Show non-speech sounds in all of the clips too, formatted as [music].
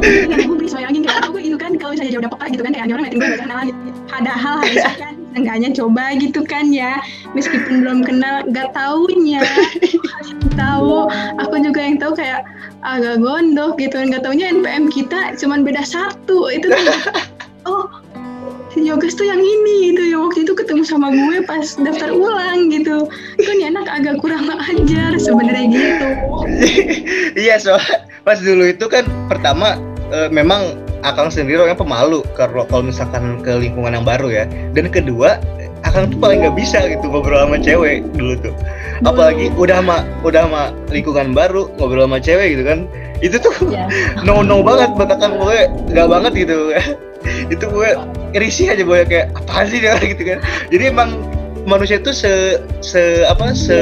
gue bisa bayangin kayak aku gitu kan kalau misalnya udah peka gitu kan kayak orang ngeliatin gue gak kenal gitu padahal harusnya kan enggaknya coba gitu kan ya meskipun belum kenal gak taunya. Tahu aku juga yang tahu kayak agak gondok gitu nggak taunya NPM kita cuman beda satu itu tuh Yogas tuh yang ini itu yang waktu itu ketemu sama gue pas daftar ulang gitu. Kan nih anak agak kurang ajar sebenarnya gitu. [laughs] Iya so pas dulu itu kan pertama e, memang Akang sendiri orangnya pemalu kalau kalau misalkan ke lingkungan yang baru ya. Dan kedua Akang tuh paling nggak bisa gitu ngobrol sama cewek dulu tuh. Apalagi udah sama udah sama lingkungan baru ngobrol sama cewek gitu kan. Itu tuh [laughs] yeah. no no banget buat Akang gue nggak banget gitu [laughs] [laughs] itu gue risih aja gue kayak apa sih dia? [laughs] Gitu kan. Jadi emang manusia itu se se apa se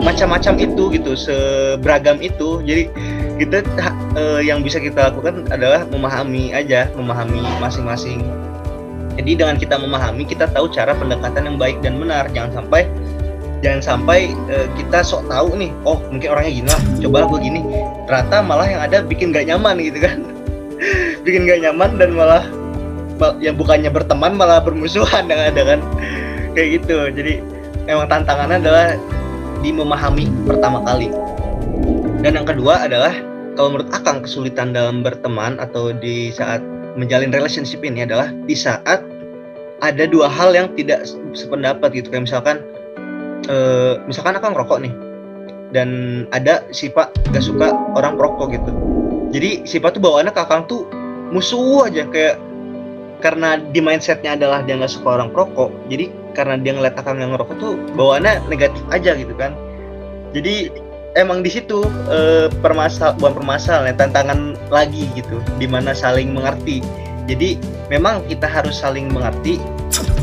macam-macam itu gitu seberagam itu. Jadi kita uh, yang bisa kita lakukan adalah memahami aja memahami masing-masing. Jadi dengan kita memahami kita tahu cara pendekatan yang baik dan benar. Jangan sampai jangan sampai uh, kita sok tahu nih oh mungkin orangnya gini lah coba gue gini. Ternyata malah yang ada bikin gak nyaman gitu kan. [laughs] Bikin gak nyaman dan malah yang bukannya berteman malah bermusuhan yang ada kan? Kayak gitu. Jadi emang tantangannya adalah di memahami pertama kali. Dan yang kedua adalah kalau menurut Akang kesulitan dalam berteman atau di saat menjalin relationship ini adalah di saat ada dua hal yang tidak sependapat gitu. Kayak misalkan uh, misalkan Akang rokok nih dan ada sifat gak suka orang perokok gitu. Jadi sifat tuh bawaannya ke Akang tuh musuh aja kayak karena di mindsetnya adalah dia nggak suka orang perokok jadi karena dia ngeliat akang yang ngerokok tuh bawaannya negatif aja gitu kan. Jadi emang di situ e, permasal bukan permasalahan ya, tantangan lagi gitu di mana saling mengerti. Jadi memang kita harus saling mengerti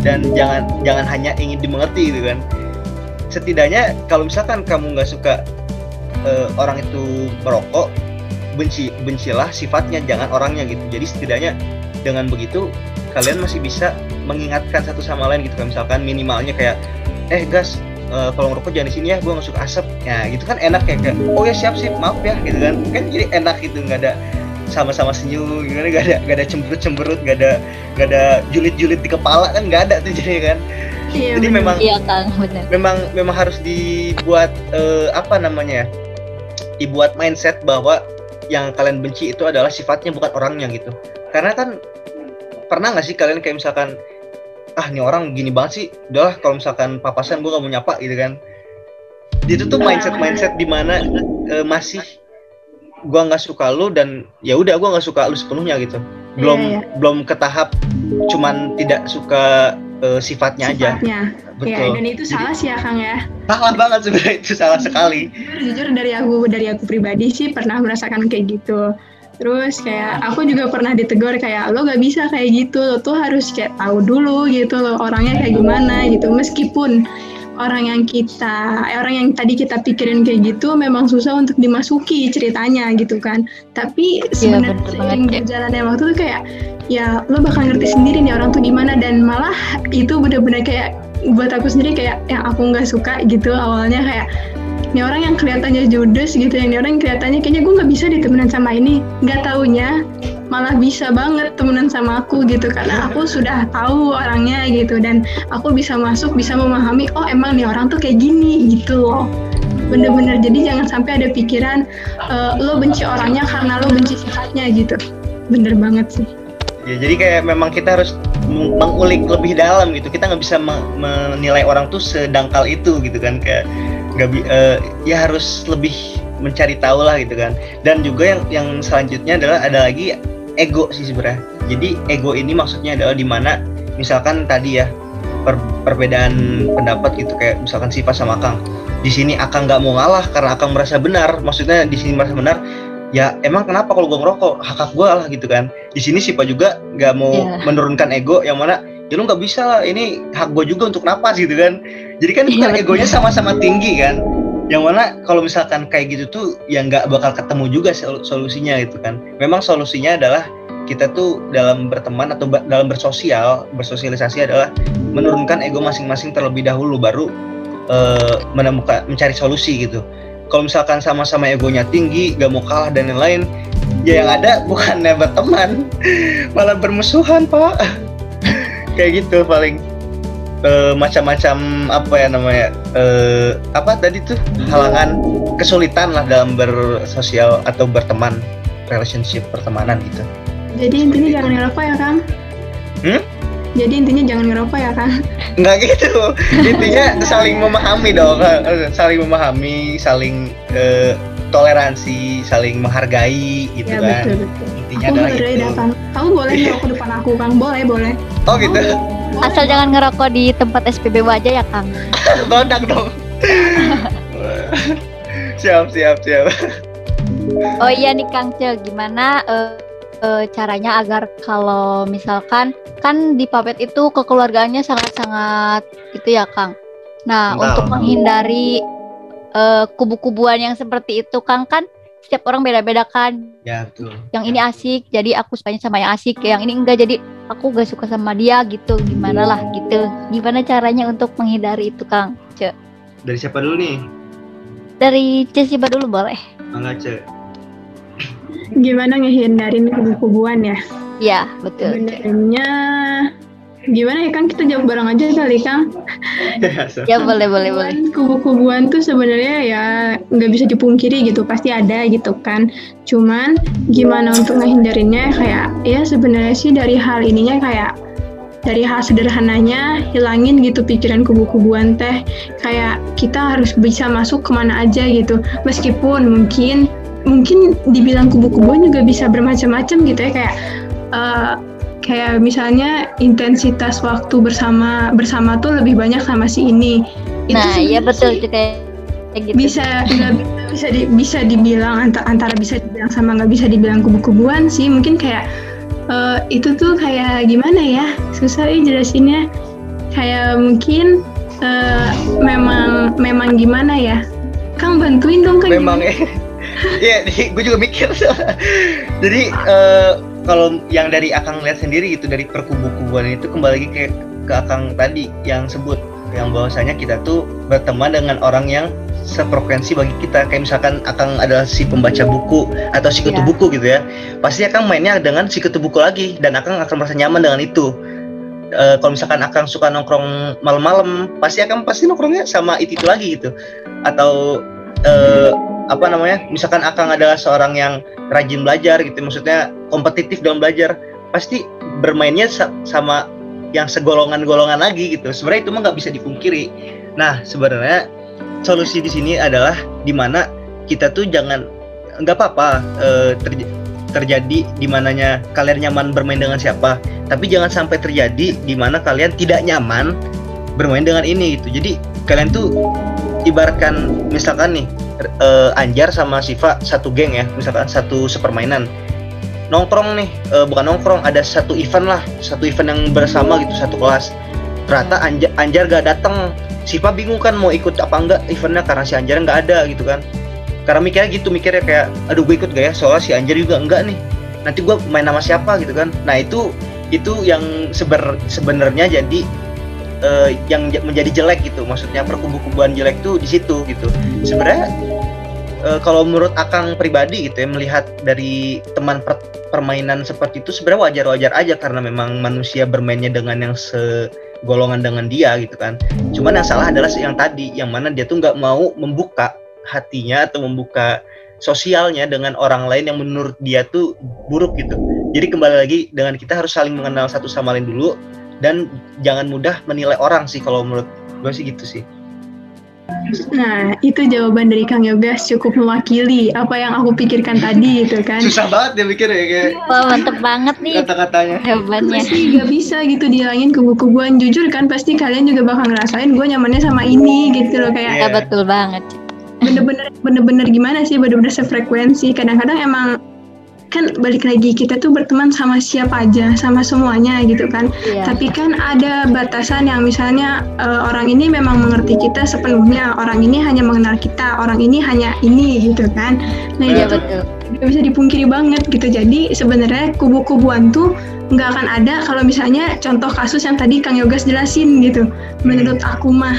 dan jangan jangan hanya ingin dimengerti gitu kan. Setidaknya kalau misalkan kamu nggak suka e, orang itu merokok benci bencilah sifatnya jangan orangnya gitu. Jadi setidaknya dengan begitu kalian masih bisa mengingatkan satu sama lain gitu kan misalkan minimalnya kayak eh gas uh, kalau ngerokok jangan di sini ya gue suka asap ya gitu kan enak ya kayak oh ya siap sih maaf ya gitu kan kan jadi enak gitu nggak ada sama-sama senyum gimana gak ada gak ada cemberut cemberut gak ada gak ada julit julit di kepala kan gak ada tuh jadi kan iya, jadi bener. memang iya kan bener. memang memang harus dibuat uh, apa namanya ya dibuat mindset bahwa yang kalian benci itu adalah sifatnya bukan orangnya gitu. Karena kan pernah nggak sih kalian kayak misalkan ah ini orang gini banget sih udahlah kalau misalkan papasan gue gak mau nyapa gitu kan. Itu tuh mindset mindset di mana uh, masih gue nggak suka lu dan ya udah gue nggak suka lu sepenuhnya gitu. Belum yeah, yeah. belum ke tahap cuman tidak suka uh, sifatnya, sifatnya. Aja betul. ya, dan itu salah sih ya kang ya. Salah banget sebenarnya itu salah sekali. Jujur dari aku dari aku pribadi sih pernah merasakan kayak gitu. Terus kayak aku juga pernah ditegur kayak lo gak bisa kayak gitu, lo tuh harus kayak tahu dulu gitu lo orangnya kayak gimana gitu. Meskipun orang yang kita, eh, orang yang tadi kita pikirin kayak gitu memang susah untuk dimasuki ceritanya gitu kan. Tapi iya, sebenarnya seiring ya. berjalannya waktu tuh kayak ya lo bakal ngerti sendiri nih orang tuh gimana dan malah itu bener-bener kayak buat aku sendiri kayak yang aku nggak suka gitu awalnya kayak ini orang yang kelihatannya judes gitu yang ini orang yang kelihatannya kayaknya gue nggak bisa ditemenan sama ini nggak taunya malah bisa banget temenan sama aku gitu. Karena aku sudah tahu orangnya gitu. Dan aku bisa masuk bisa memahami oh emang nih orang tuh kayak gini gitu loh. Bener-bener. Jadi jangan sampai ada pikiran uh, lo benci orangnya karena lo benci sifatnya gitu. Bener banget sih. Ya jadi kayak memang kita harus mengulik lebih dalam gitu. Kita nggak bisa menilai orang tuh sedangkal itu gitu kan. Kayak nggak uh, ya harus lebih mencari tahu lah gitu kan. Dan juga yang yang selanjutnya adalah ada lagi ego sih sebenarnya. Jadi ego ini maksudnya adalah di mana misalkan tadi ya per, perbedaan pendapat gitu kayak misalkan sifat sama Kang di sini Akang nggak mau ngalah karena Akang merasa benar. Maksudnya di sini merasa benar ya emang kenapa kalau gue ngerokok? Hak hak gue lah gitu kan. Di sini Sipa juga nggak mau yeah. menurunkan ego yang mana ya lu nggak bisa lah ini hak gue juga untuk napas gitu kan. Jadi kan kita iya, egonya sama-sama tinggi kan yang mana kalau misalkan kayak gitu tuh ya nggak bakal ketemu juga solusinya gitu kan. Memang solusinya adalah kita tuh dalam berteman atau dalam bersosial bersosialisasi adalah menurunkan ego masing-masing terlebih dahulu baru uh, menemukan mencari solusi gitu. Kalau misalkan sama-sama egonya tinggi gak mau kalah dan lain-lain ya yang ada bukannya berteman [laughs] malah bermusuhan pak. [laughs] Kayak gitu paling uh, macam-macam apa ya namanya uh, apa tadi tuh halangan kesulitan lah dalam bersosial atau berteman relationship pertemanan gitu. Jadi intinya jangan ngerokok ya kang. Hmm? jadi intinya jangan ngerokok ya kang. Nggak gitu. [laughs] Intinya saling memahami dong saling memahami saling uh, toleransi saling menghargai gitu ya, kan. betul, betul. intinya aku adalah itu. kang kamu boleh [laughs] ngerokok depan aku kang. Boleh boleh. Oh gitu? Oh, asal jangan ngerokok di tempat SPBU aja ya kang. [laughs] Bodak dong. [laughs] Siap siap siap. Oh iya nih kang Ce gimana uh, uh, caranya agar kalau misalkan kan di Papet itu kekeluargaannya sangat-sangat itu ya Kang. Nah, Entah. untuk menghindari uh, kubu-kubuan yang seperti itu Kang kan setiap orang beda-beda kan. Ya, betul. Yang ini asik, jadi aku sukanya sama yang asik, yang ini enggak jadi aku gak suka sama dia gitu. Gimana lah gitu. Gimana caranya untuk menghindari itu Kang? Ce. Dari siapa dulu nih? Dari Ce siapa dulu boleh? Enggak, Ce gimana ngehindarin kubu-kubuan ya? Iya, betul. Sebenarnya gimana ya kan kita jawab bareng aja kali Kang? ya boleh boleh boleh. Kubu-kubuan tuh sebenarnya ya nggak bisa dipungkiri gitu pasti ada gitu kan. Cuman gimana untuk ngehindarinnya kayak ya sebenarnya sih dari hal ininya kayak dari hal sederhananya hilangin gitu pikiran kubu-kubuan teh kayak kita harus bisa masuk ke mana aja gitu meskipun mungkin mungkin dibilang kubu-kubuan juga bisa bermacam-macam gitu ya kayak uh, kayak misalnya intensitas waktu bersama bersama tuh lebih banyak sama si ini. Nah, iya betul juga gitu. Bisa bisa di, bisa dibilang antara, antara bisa dibilang sama nggak bisa dibilang kubu-kubuan sih. Mungkin kayak uh, itu tuh kayak gimana ya? Susah ya jelasinnya. Kayak mungkin uh, memang memang gimana ya? Kang bantuin dong Kang. Memang ya. [laughs] Iya, gue juga mikir. [laughs] Jadi uh, kalau yang dari Akang lihat sendiri itu dari perkubu-kubuan itu kembali lagi ke ke Akang tadi yang sebut yang bahwasanya kita tuh berteman dengan orang yang sefrekuensi bagi kita. Kayak misalkan Akang adalah si pembaca buku atau si kutu yeah. buku gitu ya. Pasti Akang mainnya dengan si kutu buku lagi dan Akang akan merasa nyaman dengan itu. Uh, kalau misalkan Akang suka nongkrong malam-malam pasti Akang pasti nongkrongnya sama itu, itu lagi gitu. Atau uh, apa namanya misalkan Akang adalah seorang yang rajin belajar gitu maksudnya kompetitif dalam belajar pasti bermainnya sa sama yang segolongan-golongan lagi gitu. Sebenarnya itu mah nggak bisa dipungkiri. Nah sebenarnya solusi di sini adalah di mana kita tuh jangan nggak apa-apa uh, terj terjadi di mananya kalian nyaman bermain dengan siapa tapi jangan sampai terjadi di mana kalian tidak nyaman bermain dengan ini gitu. Jadi kalian tuh ibaratkan misalkan nih uh, Anjar sama Siva satu geng ya misalkan satu sepermainan. Nongkrong nih uh, bukan nongkrong ada satu event lah satu event yang bersama gitu satu kelas. Ternyata Anjar, Anjar gak datang Siva bingung kan mau ikut apa enggak eventnya karena si Anjar nggak ada gitu kan. Karena mikirnya gitu mikirnya kayak aduh gue ikut gak ya? Soalnya si Anjar juga enggak nih. Nanti gue main sama siapa? gitu kan. Nah itu itu yang seber, sebenarnya jadi uh, yang menjadi jelek gitu. Maksudnya perkubu-kubuan jelek tuh di situ gitu. Sebenarnya uh, kalau menurut akang pribadi gitu ya melihat dari teman per permainan seperti itu sebenarnya wajar-wajar aja karena memang manusia bermainnya dengan yang segolongan dengan dia gitu kan. Cuman yang salah adalah yang tadi yang mana dia tuh nggak mau membuka hatinya atau membuka sosialnya dengan orang lain yang menurut dia tuh buruk gitu. Jadi kembali lagi dengan kita harus saling mengenal satu sama lain dulu dan jangan mudah menilai orang sih kalau menurut gue sih gitu sih. Nah, itu jawaban dari Kang Yoga cukup mewakili apa yang aku pikirkan tadi gitu kan. Susah banget dia mikir ya kayak. Wah, mantep banget nih. Kata-katanya. Jawabannya. Pasti gak bisa gitu dihilangin kubu-kubuan. Jujur kan pasti kalian juga bakal ngerasain gue nyamannya sama ini gitu loh kayak. Yeah. Ya, betul banget. Bener-bener bener-bener gimana sih bener-bener sefrekuensi. Kadang-kadang emang kan balik lagi kita tuh berteman sama siapa aja sama semuanya gitu kan yeah. tapi kan ada batasan yang misalnya uh, orang ini memang mengerti kita sepenuhnya orang ini hanya mengenal kita orang ini hanya ini gitu kan nah yeah, itu betul. Gak bisa dipungkiri banget gitu jadi sebenarnya kubu-kubuan tuh nggak akan ada kalau misalnya contoh kasus yang tadi Kang Yogas jelasin gitu menurut aku mah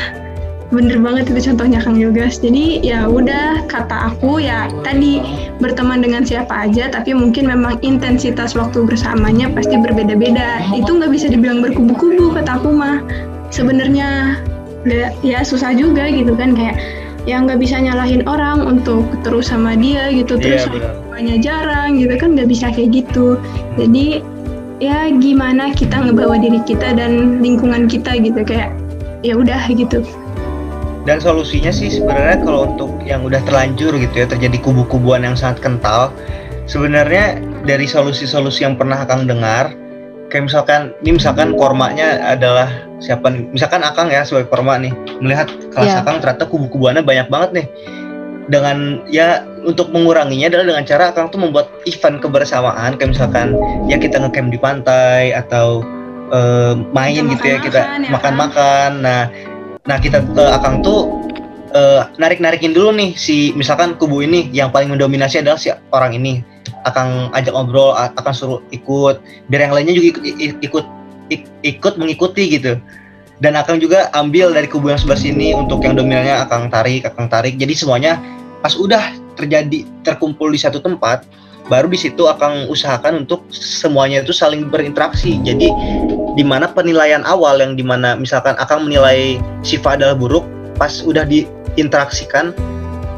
bener banget itu contohnya Kang Yogas. Jadi ya udah kata aku ya tadi berteman dengan siapa aja tapi mungkin memang intensitas waktu bersamanya pasti berbeda-beda. Itu nggak bisa dibilang berkubu-kubu kata aku mah. Sebenarnya nggak ya susah juga gitu kan kayak yang nggak bisa nyalahin orang untuk terus sama dia gitu terus Iya, banyak jarang gitu kan nggak bisa kayak gitu. Jadi ya gimana kita ngebawa diri kita dan lingkungan kita gitu kayak ya udah gitu dan solusinya sih sebenarnya kalau untuk yang udah terlanjur gitu ya terjadi kubu-kubuan yang sangat kental sebenarnya dari solusi-solusi yang pernah Akang dengar kayak misalkan ini misalkan kormanya adalah siapa nih? Misalkan Akang ya sebagai korma nih melihat kelas Iya. Akang ternyata kubu-kubuannya banyak banget nih. Dengan ya untuk menguranginya adalah dengan cara Akang tuh membuat event kebersamaan kayak misalkan ya kita ngecamp di pantai atau eh, main Kita gitu ya kita makan-makan ya, makan-makan. Nah nah kita ke Akang tuh eh, narik-narikin dulu nih si misalkan kubu ini yang paling mendominasi adalah si orang ini. Akang ajak ngobrol a- Akang suruh ikut. Biar yang lainnya juga ikut ikut ik- ikut mengikuti gitu. Dan Akang juga ambil dari kubu yang sebelah sini untuk yang dominannya Akang tarik Akang tarik. Jadi semuanya pas udah terjadi terkumpul di satu tempat baru di situ Akang usahakan untuk semuanya itu saling berinteraksi. Jadi di mana penilaian awal yang di mana misalkan Akang menilai Siva adalah buruk pas udah diinteraksikan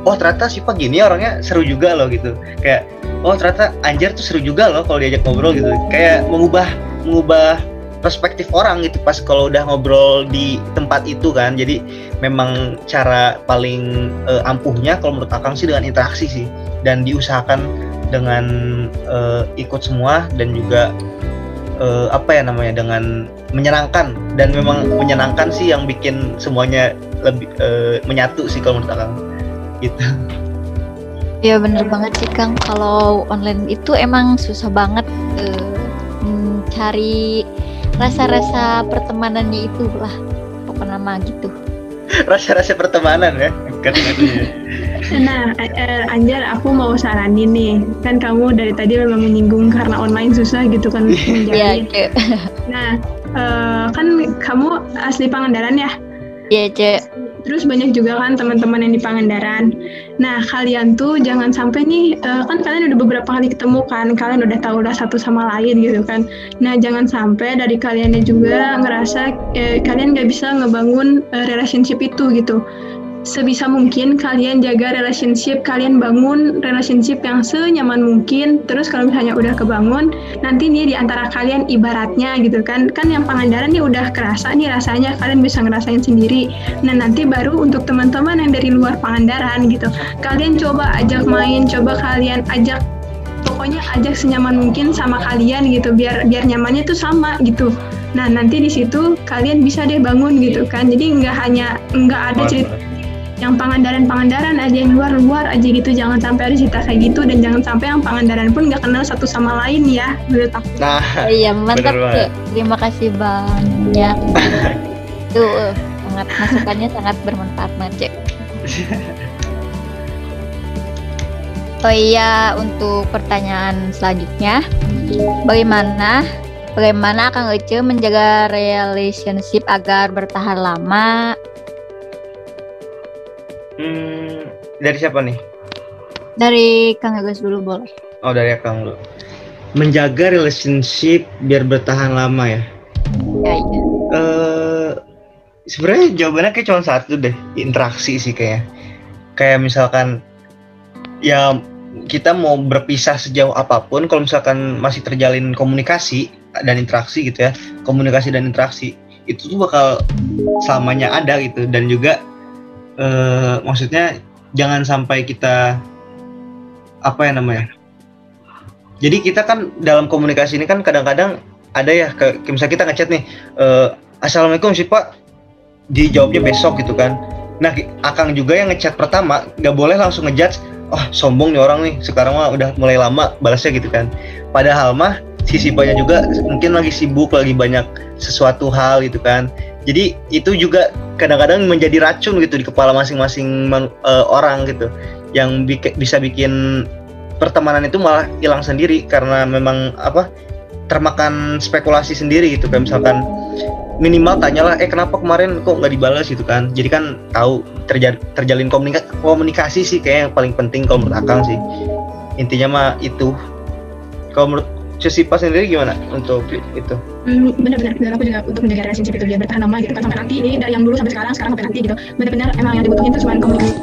oh ternyata Siva gini orangnya seru juga loh gitu. Kayak oh ternyata Anjar tuh seru juga loh kalau diajak ngobrol gitu. Kayak mengubah mengubah perspektif orang gitu pas kalau udah ngobrol di tempat itu kan. Jadi memang cara paling eh, ampuhnya kalau menurut Akang sih dengan interaksi sih. Dan diusahakan dengan eh, ikut semua dan juga eh, apa ya namanya dengan menyenangkan. Dan memang menyenangkan sih yang bikin semuanya lebih eh, menyatu sih kalau menurut Akang gitu. Ya bener banget sih Kang, kalau online itu emang susah banget eh, mencari rasa-rasa pertemanannya itu lah, apa nama gitu. [laughs] rasa-rasa pertemanan ya [laughs] Nah, eh, Anjar, aku mau saranin nih. Kan kamu dari tadi memang menyinggung karena online susah gitu kan [laughs] Iya, menjalin. Cek. Nah, eh, kan kamu asli Pangandaran ya? Iya, Cek. Terus banyak juga kan teman-teman yang di Pangandaran. Nah, kalian tuh jangan sampai nih, eh, kan kalian udah beberapa kali ketemu kan, kalian udah tahu lah satu sama lain gitu kan. Nah, jangan sampai dari kaliannya juga ngerasa eh, kalian gak bisa ngebangun eh, relationship itu gitu. Sebisa mungkin kalian jaga relationship, kalian bangun relationship yang senyaman mungkin. Terus kalau misalnya udah kebangun, nanti nih di antara kalian ibaratnya gitu kan, kan yang Pangandaran nih udah kerasa nih rasanya, kalian bisa ngerasain sendiri. Nah nanti baru untuk teman-teman yang dari luar Pangandaran gitu, kalian coba ajak main, coba kalian ajak pokoknya ajak senyaman mungkin sama kalian gitu, biar biar nyamannya tuh sama gitu. Nah nanti di situ kalian bisa deh bangun gitu kan, jadi nggak hanya nggak ada cerita yang Pangandaran-Pangandaran aja yang luar-luar aja gitu, jangan sampai ada cerita kayak gitu dan jangan sampai yang Pangandaran pun nggak kenal satu sama lain ya menurut aku. nah Iya, mantap. Cek. Terima kasih banyak. [laughs] Itu eh, sangat masukannya sangat bermanfaat, Cek. [laughs] Oh iya, untuk pertanyaan selanjutnya, bagaimana bagaimana Kang Ece menjaga relationship agar bertahan lama? Hmm, dari siapa nih? Dari Kang Agus dulu boleh. oh dari Akang dulu. Menjaga relationship biar bertahan lama ya? Ya, iya. eh sebenarnya jawabannya kayak cuma satu deh interaksi sih kayaknya. Kayak misalkan ya kita mau berpisah sejauh apa pun kalau misalkan masih terjalin komunikasi dan interaksi gitu ya komunikasi dan interaksi itu tuh bakal selamanya ada gitu. Dan juga eh maksudnya jangan sampai kita apa ya namanya jadi kita kan dalam komunikasi ini kan kadang-kadang ada ya kayak misalnya kita ngechat nih eh, assalamualaikum sih pak. Dijawabnya besok gitu kan. Nah akang juga yang ngechat pertama nggak boleh langsung ngejudge oh sombong nih orang nih sekarang mah udah mulai lama balasnya gitu kan. Padahal mah si sipanya juga mungkin lagi sibuk lagi banyak sesuatu hal gitu kan jadi itu juga kadang-kadang menjadi racun gitu di kepala masing-masing eh, orang gitu. Yang bik- bisa bikin pertemanan itu malah hilang sendiri karena memang apa termakan spekulasi sendiri gitu. Kayak misalkan minimal tanyalah eh kenapa kemarin kok nggak dibalas gitu kan. Jadi kan tahu terja terjalin komunika komunikasi sih kayak yang paling penting kalau menurut akang sih. Intinya mah itu. Kalau menurut Cesipa sendiri gimana untuk itu? Benar-benar dan aku juga untuk menjaga relationship itu biar bertahan lama gitu kan sampai nanti ini dari yang dulu sampai sekarang sekarang sampai nanti gitu. Benar-benar emang yang dibutuhin itu cuma komunikasi